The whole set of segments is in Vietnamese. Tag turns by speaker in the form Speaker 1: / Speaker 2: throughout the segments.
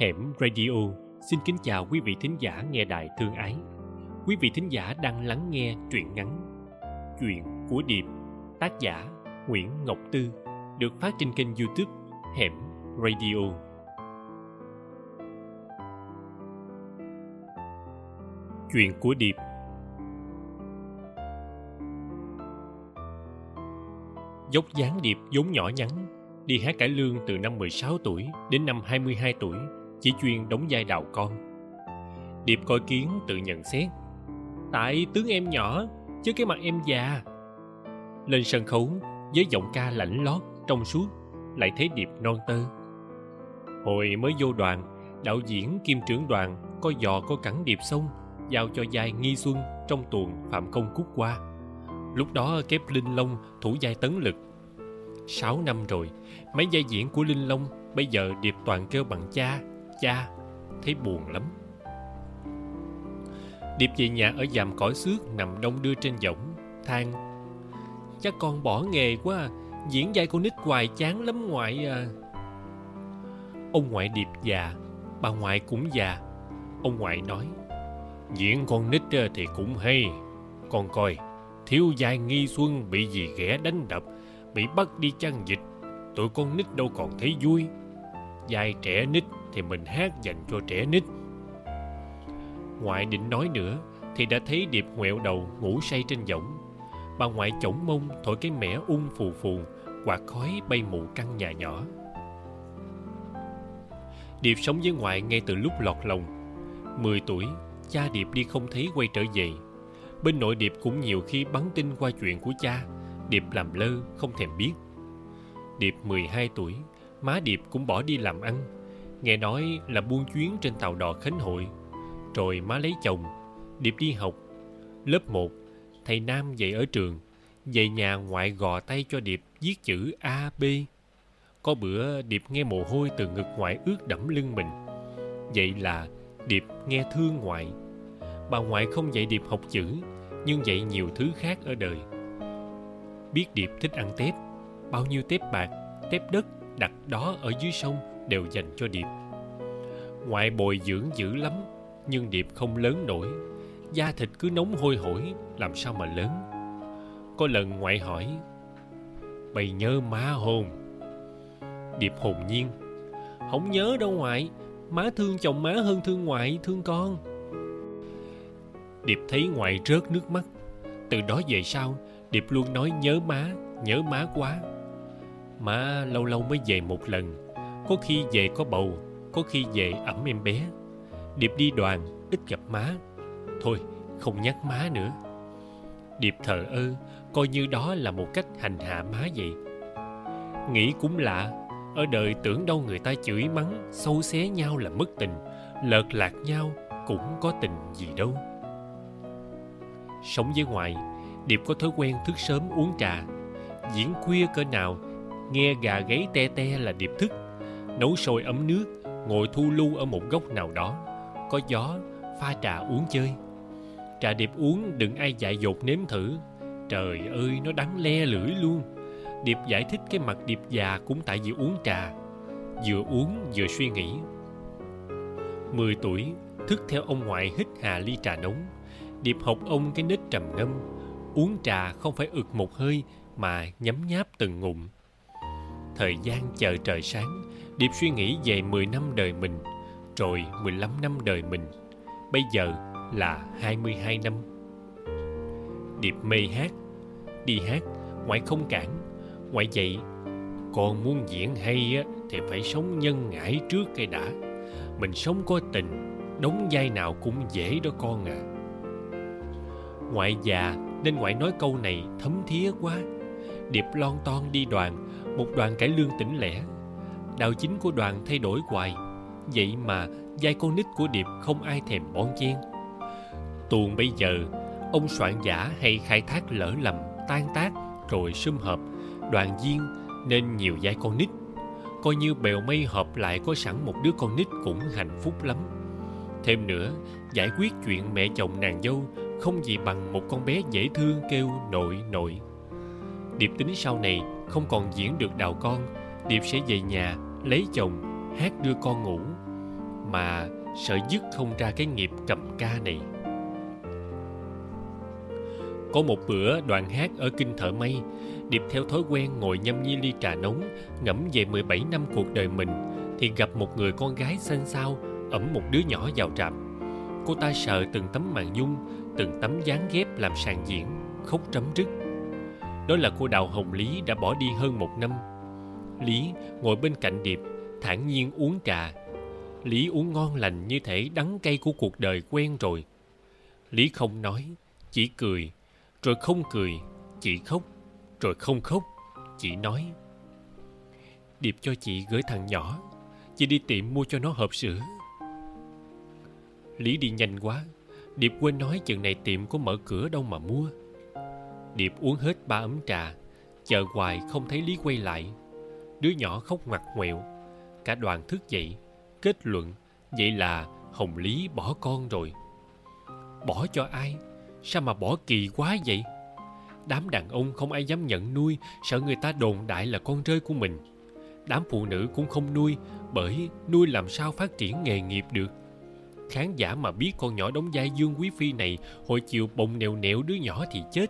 Speaker 1: Hẻm Radio xin kính chào quý vị thính giả nghe đài thương ái. Quý vị thính giả đang lắng nghe truyện ngắn Chuyện của Điệp, tác giả Nguyễn Ngọc Tư, được phát trên kênh YouTube Hẻm Radio. Chuyện của Điệp Dốc dáng Điệp vốn nhỏ nhắn, đi hát cải lương từ năm 16 tuổi đến năm 22 tuổi, chỉ chuyên đóng vai đào con. Điệp coi kiến tự nhận xét. Tại tướng em nhỏ, chứ cái mặt em già. Lên sân khấu, với giọng ca lạnh lót, trong suốt, lại thấy Điệp non tơ. Hồi mới vô đoàn, đạo diễn kim trưởng đoàn có dò có cẳng Điệp xong, giao cho vai Nghi Xuân trong tuồng Phạm Công Cúc qua. Lúc đó kép Linh Long thủ vai tấn lực. Sáu năm rồi, mấy vai diễn của Linh Long bây giờ Điệp toàn kêu bằng cha, cha. Thấy buồn lắm. Điệp về nhà ở dàm cõi xước nằm đông đưa trên võng, than. Chắc con bỏ nghề quá à. diễn vai con nít hoài chán lắm ngoại à. Ông ngoại Điệp già, bà ngoại cũng già. Ông ngoại nói, diễn con nít thì cũng hay. Con coi, thiếu giai nghi xuân bị gì ghẻ đánh đập bị bắt đi chăn dịch tụi con nít đâu còn thấy vui giai trẻ nít thì mình hát dành cho trẻ nít. Ngoại định nói nữa, thì đã thấy điệp ngoẹo đầu ngủ say trên võng. Bà ngoại chổng mông thổi cái mẻ ung phù phù quạt khói bay mù căn nhà nhỏ. Điệp sống với ngoại ngay từ lúc lọt lòng. Mười tuổi, cha điệp đi không thấy quay trở về. Bên nội điệp cũng nhiều khi bắn tin qua chuyện của cha, điệp làm lơ, không thèm biết. Điệp 12 tuổi, má điệp cũng bỏ đi làm ăn nghe nói là buôn chuyến trên tàu đò khánh hội. Rồi má lấy chồng, điệp đi học. Lớp 1 thầy nam dạy ở trường. Về nhà ngoại gò tay cho điệp viết chữ a, b. Có bữa điệp nghe mồ hôi từ ngực ngoại ướt đẫm lưng mình. Vậy là điệp nghe thương ngoại. Bà ngoại không dạy điệp học chữ, nhưng dạy nhiều thứ khác ở đời. Biết điệp thích ăn tép, bao nhiêu tép bạc, tép đất đặt đó ở dưới sông đều dành cho điệp. Ngoại bồi dưỡng dữ lắm, nhưng điệp không lớn nổi. Da thịt cứ nóng hôi hổi, làm sao mà lớn? Có lần ngoại hỏi bày nhớ má hồn điệp hồn nhiên, không nhớ đâu ngoại, má thương chồng má hơn thương ngoại, thương con. Điệp thấy ngoại rớt nước mắt. Từ đó về sau, điệp luôn nói nhớ má nhớ má quá. Má lâu lâu mới về một lần có khi về có bầu, có khi về ẩm em bé. Điệp đi đoàn, ít gặp má. Thôi, không nhắc má nữa. Điệp thờ ơ, coi như đó là một cách hành hạ má vậy. Nghĩ cũng lạ, ở đời tưởng đâu người ta chửi mắng, sâu xé nhau là mất tình, lợt lạc nhau cũng có tình gì đâu. Sống với ngoại điệp có thói quen thức sớm uống trà. Diễn khuya cỡ nào, nghe gà gáy te te là điệp thức nấu sôi ấm nước, ngồi thu lưu ở một góc nào đó, có gió, pha trà uống chơi. Trà điệp uống đừng ai dại dột nếm thử. Trời ơi, nó đắng le lưỡi luôn. Điệp giải thích cái mặt điệp già cũng tại vì uống trà. Vừa uống vừa suy nghĩ. Mười tuổi, thức theo ông ngoại hít hà ly trà nóng. Điệp học ông cái nết trầm ngâm. Uống trà không phải ực một hơi mà nhấm nháp từng ngụm thời gian chờ trời sáng điệp suy nghĩ về 10 năm đời mình rồi 15 năm đời mình. Bây giờ là 22 năm. Điệp mê hát đi hát ngoại không cản. Ngoại dạy con muốn diễn hay á, thì phải sống nhân ngãi trước cây đã. Mình sống có tình đóng vai nào cũng dễ đó con à. Ngoại già nên ngoại nói câu này thấm thía quá. Điệp lon ton đi đoàn một đoàn cải lương tỉnh lẻ. Đạo chính của đoàn thay đổi hoài. Vậy mà vai con nít của điệp không ai thèm bon chen. Tuồng bây giờ, ông soạn giả hay khai thác lỡ lầm, tan tác rồi sum hợp đoàn viên nên nhiều vai con nít. Coi như bèo mây hợp lại có sẵn một đứa con nít cũng hạnh phúc lắm. Thêm nữa, giải quyết chuyện mẹ chồng nàng dâu không gì bằng một con bé dễ thương kêu nội nội. Điệp tính sau này không còn diễn được đào con, điệp sẽ về nhà, lấy chồng, hát đưa con ngủ. Mà sợ dứt không ra cái nghiệp cầm ca này. Có một bữa, đoàn hát ở kinh thợ mây điệp theo thói quen ngồi nhâm nhi ly trà nóng, ngẫm về 17 năm cuộc đời mình, thì gặp một người con gái xanh xao, ẩm một đứa nhỏ vào trạm. Cô ta sợ từng tấm màn nhung, từng tấm dáng ghép làm sàn diễn, khóc trấm rứt đó là cô đào hồng lý đã bỏ đi hơn một năm. Lý ngồi bên cạnh điệp, thản nhiên uống trà. Lý uống ngon lành như thể đắng cay của cuộc đời quen rồi. Lý không nói, chỉ cười. Rồi không cười, chỉ khóc. Rồi không khóc, chỉ nói. Điệp cho chị gửi thằng nhỏ. Chị đi tiệm mua cho nó hộp sữa. Lý đi nhanh quá. Điệp quên nói chừng này tiệm có mở cửa đâu mà mua điệp uống hết ba ấm trà, chờ hoài không thấy lý quay lại. Đứa nhỏ khóc ngoặt ngoẹo cả đoàn thức dậy, kết luận vậy là hồng lý bỏ con rồi. Bỏ cho ai? Sao mà bỏ kỳ quá vậy? Đám đàn ông không ai dám nhận nuôi, sợ người ta đồn đại là con rơi của mình. Đám phụ nữ cũng không nuôi, bởi nuôi làm sao phát triển nghề nghiệp được. Khán giả mà biết con nhỏ đóng vai dương quý phi này, hồi chiều bồng nèo nẹo đứa nhỏ thì chết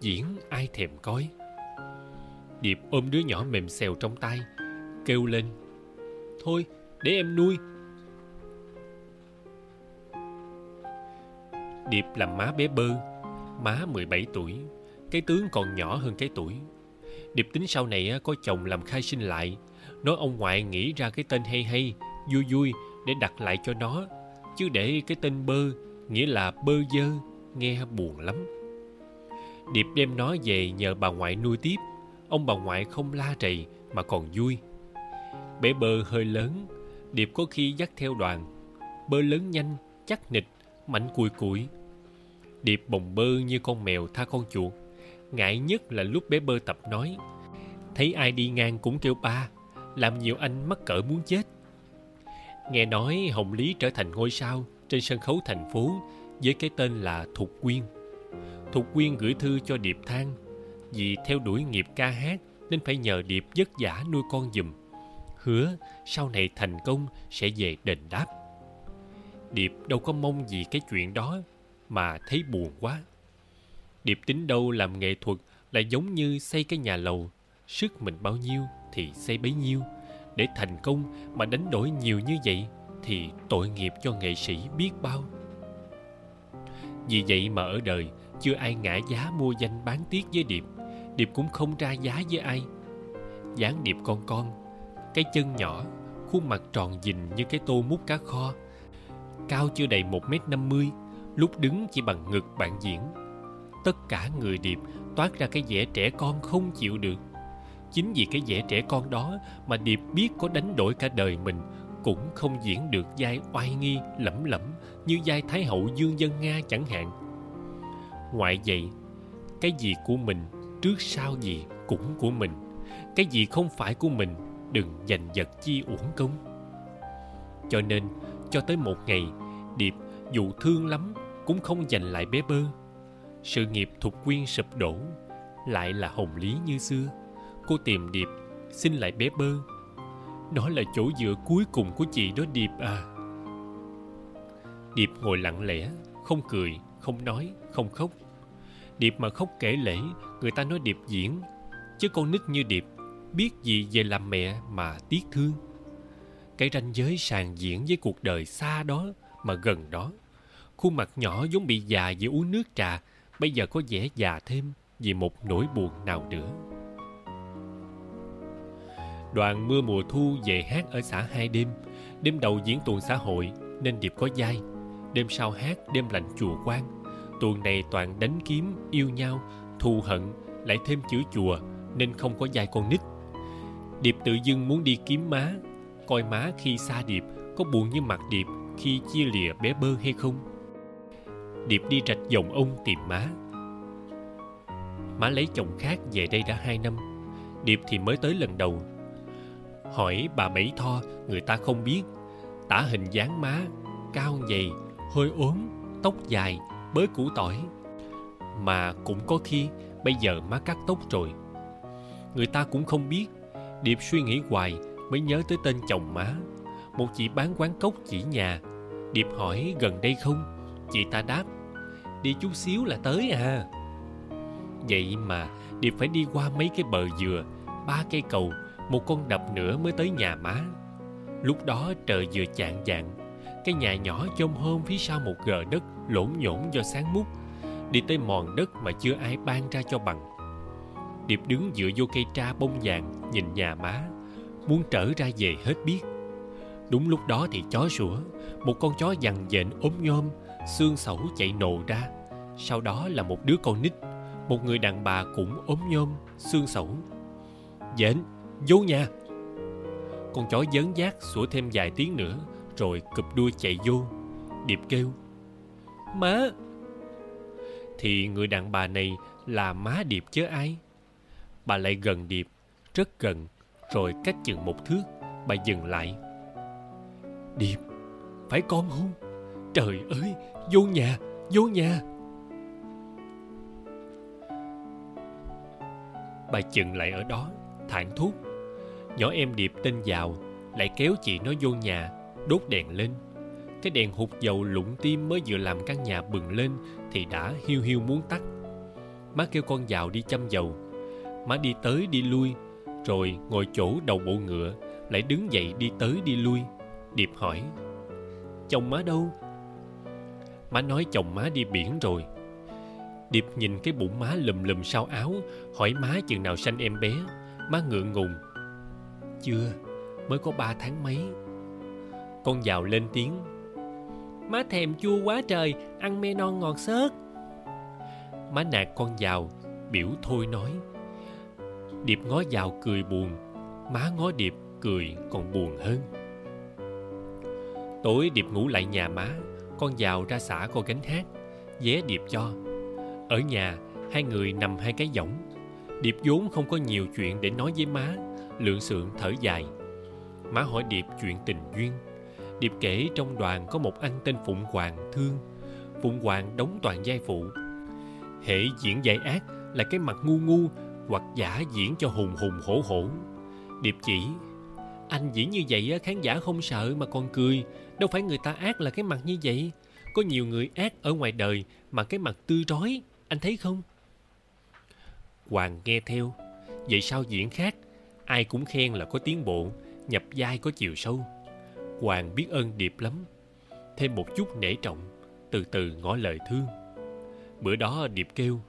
Speaker 1: diễn ai thèm coi. Điệp ôm đứa nhỏ mềm xèo trong tay, kêu lên, thôi, để em nuôi. Điệp làm má bé bơ, má 17 tuổi, cái tướng còn nhỏ hơn cái tuổi. Điệp tính sau này có chồng làm khai sinh lại. Nói ông ngoại nghĩ ra cái tên hay hay, vui vui, để đặt lại cho nó. Chứ để cái tên bơ nghĩa là bơ dơ, nghe buồn lắm điệp đem nó về nhờ bà ngoại nuôi tiếp. Ông bà ngoại không la rầy mà còn vui. Bé bơ hơi lớn, điệp có khi dắt theo đoàn. Bơ lớn nhanh, chắc nịch mạnh cùi cùi. Điệp bồng bơ như con mèo tha con chuột. Ngại nhất là lúc bé bơ tập nói, thấy ai đi ngang cũng kêu ba, làm nhiều anh mắc cỡ muốn chết. Nghe nói hồng lý trở thành ngôi sao trên sân khấu thành phố với cái tên là thục quyên thục quyên gửi thư cho điệp than vì theo đuổi nghiệp ca hát nên phải nhờ điệp vất vả nuôi con giùm. Hứa sau này thành công sẽ về đền đáp. Điệp đâu có mong gì cái chuyện đó mà thấy buồn quá. Điệp tính đâu làm nghệ thuật là giống như xây cái nhà lầu, sức mình bao nhiêu thì xây bấy nhiêu. Để thành công mà đánh đổi nhiều như vậy thì tội nghiệp cho nghệ sĩ biết bao. Vì vậy mà ở đời chưa ai ngã giá mua danh bán tiếc với điệp. Điệp cũng không ra giá với ai. Dáng điệp con con, cái chân nhỏ, khuôn mặt tròn dình như cái tô mút cá kho. Cao chưa đầy một m năm mươi, lúc đứng chỉ bằng ngực bạn diễn. Tất cả người điệp toát ra cái vẻ trẻ con không chịu được. Chính vì cái vẻ trẻ con đó mà điệp biết có đánh đổi cả đời mình, cũng không diễn được vai oai nghi lẩm lẩm như vai thái hậu dương dân nga chẳng hạn ngoại vậy, cái gì của mình trước sau gì cũng của mình, cái gì không phải của mình đừng giành giật chi uổng công. Cho nên, cho tới một ngày, điệp dù thương lắm cũng không giành lại bé bơ. Sự nghiệp thục quyên sụp đổ lại là hồng lý như xưa. Cô tìm điệp xin lại bé bơ. Nó là chỗ dựa cuối cùng của chị đó điệp à. Điệp ngồi lặng lẽ, không cười không nói, không khóc. Điệp mà khóc kể lễ người ta nói điệp diễn. Chứ con nít như điệp biết gì về làm mẹ mà tiếc thương. Cái ranh giới sàn diễn với cuộc đời xa đó mà gần đó. Khuôn mặt nhỏ giống bị già vì uống nước trà, bây giờ có vẻ già thêm vì một nỗi buồn nào nữa. Đoàn mưa mùa thu về hát ở xã hai đêm. Đêm đầu diễn tuần xã hội, nên điệp có vai đêm sau hát, đêm lạnh chùa quan tuần này toàn đánh kiếm, yêu nhau, thù hận, lại thêm chữ chùa, nên không có dài con nít. Điệp tự dưng muốn đi kiếm má. Coi má khi xa điệp, có buồn như mặt điệp khi chia lìa bé bơ hay không? Điệp đi rạch dòng ông tìm má. Má lấy chồng khác về đây đã hai năm. Điệp thì mới tới lần đầu. Hỏi bà bảy tho, người ta không biết. Tả hình dáng má, cao dày hơi ốm, tóc dài, bới củ tỏi. Mà cũng có khi bây giờ má cắt tóc rồi. Người ta cũng không biết, điệp suy nghĩ hoài mới nhớ tới tên chồng má. Một chị bán quán cốc chỉ nhà. Điệp hỏi, gần đây không? Chị ta đáp, đi chút xíu là tới à. Vậy mà điệp phải đi qua mấy cái bờ dừa, ba cây cầu, một con đập nữa mới tới nhà má. Lúc đó trời vừa chạng vạng cái nhà nhỏ chôm hôm phía sau một gờ đất lổn nhổn do sáng mút, đi tới mòn đất mà chưa ai ban ra cho bằng. Điệp đứng dựa vô cây tra bông vàng, nhìn nhà má, muốn trở ra về hết biết. Đúng lúc đó thì chó sủa, một con chó dằn dện ốm nhôm, xương sẩu chạy nồ ra. Sau đó là một đứa con nít, một người đàn bà cũng ốm nhôm, xương sẩu. Dện, vô nhà. Con chó dớn giác sủa thêm vài tiếng nữa rồi cụp đuôi chạy vô. Điệp kêu, má! Thì người đàn bà này là má điệp chứ ai? Bà lại gần điệp, rất gần, rồi cách chừng một thước, bà dừng lại. Điệp, phải con không? Trời ơi, vô nhà vô nhà! Bà chừng lại ở đó thản thốt, nhỏ em điệp tên giàu, lại kéo chị nó vô nhà đốt đèn lên. Cái đèn hụt dầu lụng tim mới vừa làm căn nhà bừng lên thì đã hiu hiu muốn tắt. Má kêu con vào đi chăm dầu. Má đi tới đi lui, rồi ngồi chỗ đầu bộ ngựa, lại đứng dậy đi tới đi lui. Điệp hỏi, chồng má đâu? Má nói, chồng má đi biển rồi. Điệp nhìn cái bụng má lùm lùm sau áo, hỏi má chừng nào sanh em bé. Má ngượng ngùng, chưa, mới có ba tháng mấy con giàu lên tiếng. Má thèm chua quá trời, ăn me non ngọt xớt. Má nạt con giàu, biểu thôi nói. Điệp ngó giàu cười buồn, má ngó điệp cười còn buồn hơn. Tối điệp ngủ lại nhà má, con giàu ra xã cô gánh hát, vé điệp cho. Ở nhà, hai người nằm hai cái võng. Điệp vốn không có nhiều chuyện để nói với má lượng sượng thở dài. Má hỏi điệp chuyện tình duyên điệp kể trong đoàn có một anh tên phụng hoàng thương. Phụng hoàng đóng toàn vai phụ. Hệ diễn giải ác là cái mặt ngu ngu hoặc giả diễn cho hùng hùng hổ hổ. Điệp chỉ, anh diễn như vậy khán giả không sợ mà còn cười. Đâu phải người ta ác là cái mặt như vậy. Có nhiều người ác ở ngoài đời mà cái mặt tươi rói, anh thấy không? Hoàng nghe theo. Vậy sao diễn khác, ai cũng khen là có tiến bộ, nhập vai có chiều sâu hoàng biết ơn điệp lắm. Thêm một chút nể trọng, từ từ ngỏ lời thương. Bữa đó điệp kêu,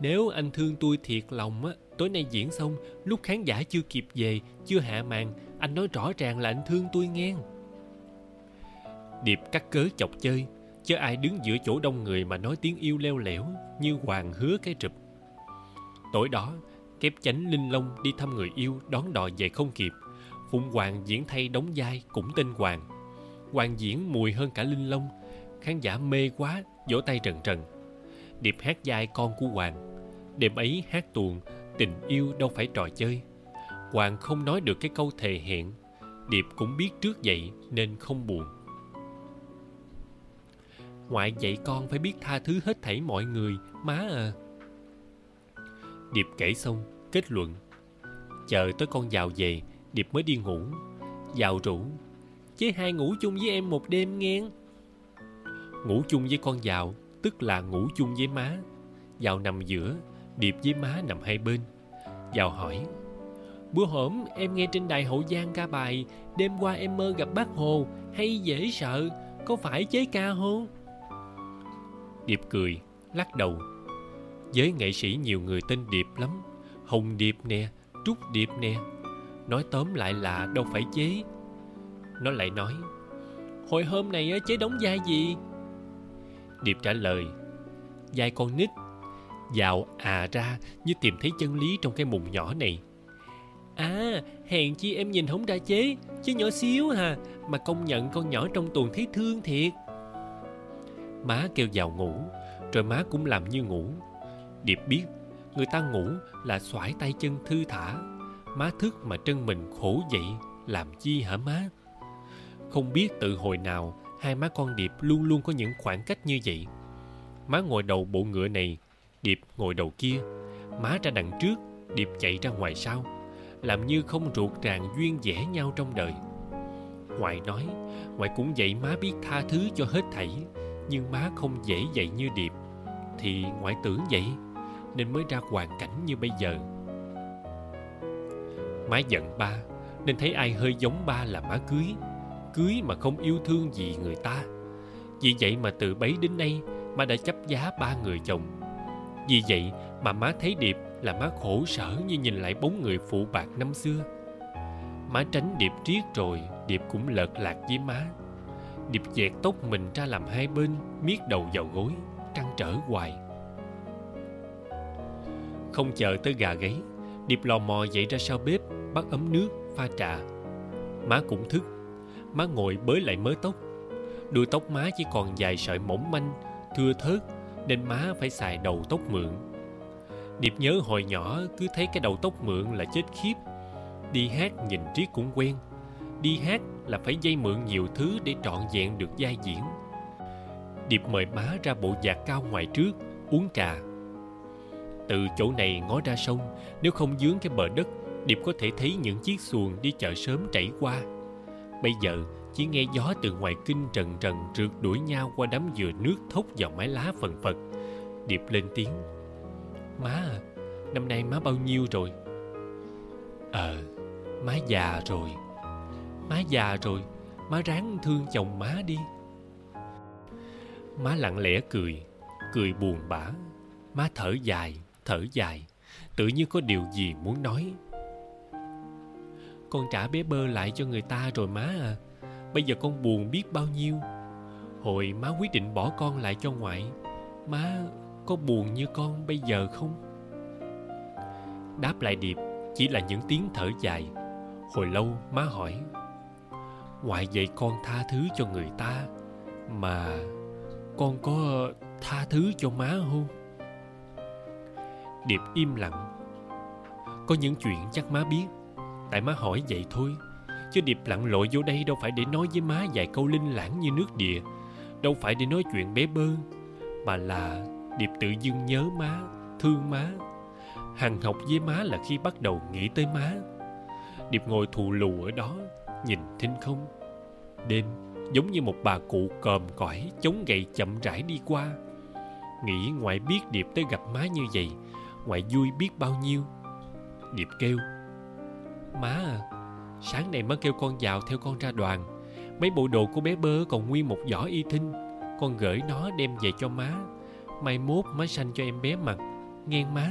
Speaker 1: nếu anh thương tôi thiệt lòng á, tối nay diễn xong, lúc khán giả chưa kịp về, chưa hạ màn, anh nói rõ ràng là anh thương tôi nghe. Điệp cắt cớ chọc chơi, chứ ai đứng giữa chỗ đông người mà nói tiếng yêu leo lẻo như hoàng hứa cái rụp. Tối đó, kép chánh linh long đi thăm người yêu đón đò về không kịp phụng hoàng diễn thay đóng vai cũng tên hoàng. Hoàng diễn mùi hơn cả linh long, khán giả mê quá, vỗ tay trần trần. Điệp hát vai con của hoàng, đêm ấy hát tuồng, tình yêu đâu phải trò chơi. Hoàng không nói được cái câu thề hẹn, điệp cũng biết trước vậy nên không buồn. Ngoại dạy con phải biết tha thứ hết thảy mọi người, má à. Điệp kể xong, kết luận. Chờ tới con giàu về điệp mới đi ngủ. Giàu rủ, chế hai ngủ chung với em một đêm nghe. Ngủ chung với con giàu tức là ngủ chung với má. Giàu nằm giữa, điệp với má nằm hai bên. Giàu hỏi, bữa hổm em nghe trên đài hậu giang ca bài, đêm qua em mơ gặp bác hồ, hay dễ sợ, có phải chế ca không điệp cười, lắc đầu với nghệ sĩ nhiều người tên điệp lắm. Hồng điệp nè, trúc điệp nè nói tóm lại là đâu phải chế. Nó lại nói, hồi hôm này chế đóng vai gì? Điệp trả lời vai con nít. Dạo à ra như tìm thấy chân lý trong cái mùng nhỏ này. À hèn chi em nhìn không ra chế, chứ nhỏ xíu hà, mà công nhận con nhỏ trong tuồng thấy thương thiệt. Má kêu vào ngủ, rồi má cũng làm như ngủ. Điệp biết người ta ngủ là xoải tay chân thư thả má thức mà chân mình khổ vậy, làm chi hả má? Không biết từ hồi nào hai má con điệp luôn luôn có những khoảng cách như vậy. Má ngồi đầu bộ ngựa này, điệp ngồi đầu kia. Má ra đằng trước, điệp chạy ra ngoài sau. Làm như không ruột ràng duyên dẻ nhau trong đời. Ngoại nói Ngoại cũng dạy má biết tha thứ cho hết thảy, Nhưng má không dễ dạy như Điệp. Thì ngoại tưởng vậy, Nên mới ra hoàn cảnh như bây giờ. Má giận ba, Nên thấy ai hơi giống ba là má cưới Cưới mà không yêu thương gì người ta. Vì vậy mà từ bấy đến nay, Má đã chấp giá ba người chồng. Vì vậy mà má thấy Điệp là má khổ sở như nhìn lại bốn người phụ bạc năm xưa. Má tránh điệp triết rồi, điệp cũng lợt lạc với má. Điệp dẹt tóc mình ra làm hai bên, miết đầu vào gối, trăn trở hoài. Không chờ tới gà gáy, điệp lò mò dậy ra sau bếp bắt ấm nước, pha trà. Má cũng thức. Má ngồi bới lại mớ tóc. Đuôi tóc má chỉ còn dài sợi mỏng manh, thưa thớt, nên má phải xài đầu tóc mượn. Điệp nhớ hồi nhỏ cứ thấy cái đầu tóc mượn là chết khiếp. Đi hát nhìn triết cũng quen. Đi hát là phải dây mượn nhiều thứ để trọn vẹn được vai diễn. Điệp mời má ra bộ giạc cao ngoài trước, uống trà. Từ chỗ này ngó ra sông, nếu không dướng cái bờ đất điệp có thể thấy những chiếc xuồng đi chợ sớm chảy qua. Bây giờ, chỉ nghe gió từ ngoài kinh trần trần rượt đuổi nhau qua đám dừa nước thốc vào mái lá phần phật. Điệp lên tiếng, má à năm nay má bao nhiêu rồi? Ờ má già rồi. Má già rồi, má ráng thương chồng má đi. Má lặng lẽ cười cười buồn bã. Má thở dài thở dài, tự như có điều gì muốn nói con trả bé bơ lại cho người ta rồi má à. Bây giờ con buồn biết bao nhiêu. Hồi má quyết định bỏ con lại cho ngoại. Má, có buồn như con bây giờ không? Đáp lại điệp, chỉ là những tiếng thở dài. Hồi lâu má hỏi, ngoại dạy con tha thứ cho người ta, mà con có tha thứ cho má không? Điệp im lặng. Có những chuyện chắc má biết tại má hỏi vậy thôi. Chứ điệp lặn lội vô đây đâu phải để nói với má vài câu linh lãng như nước địa. Đâu phải để nói chuyện bé bơ, mà là điệp tự dưng nhớ má, thương má. Hằng học với má là khi bắt đầu nghĩ tới má. Điệp ngồi thù lù ở đó, nhìn thinh không. Đêm, giống như một bà cụ còm cõi chống gậy chậm rãi đi qua. Nghĩ ngoại biết điệp tới gặp má như vậy, ngoại vui biết bao nhiêu. Điệp kêu má à sáng nay má kêu con vào theo con ra đoàn. Mấy bộ đồ của bé bơ còn nguyên một giỏ y thinh. Con gửi nó đem về cho má. Mai mốt má sanh cho em bé mặc nghe má.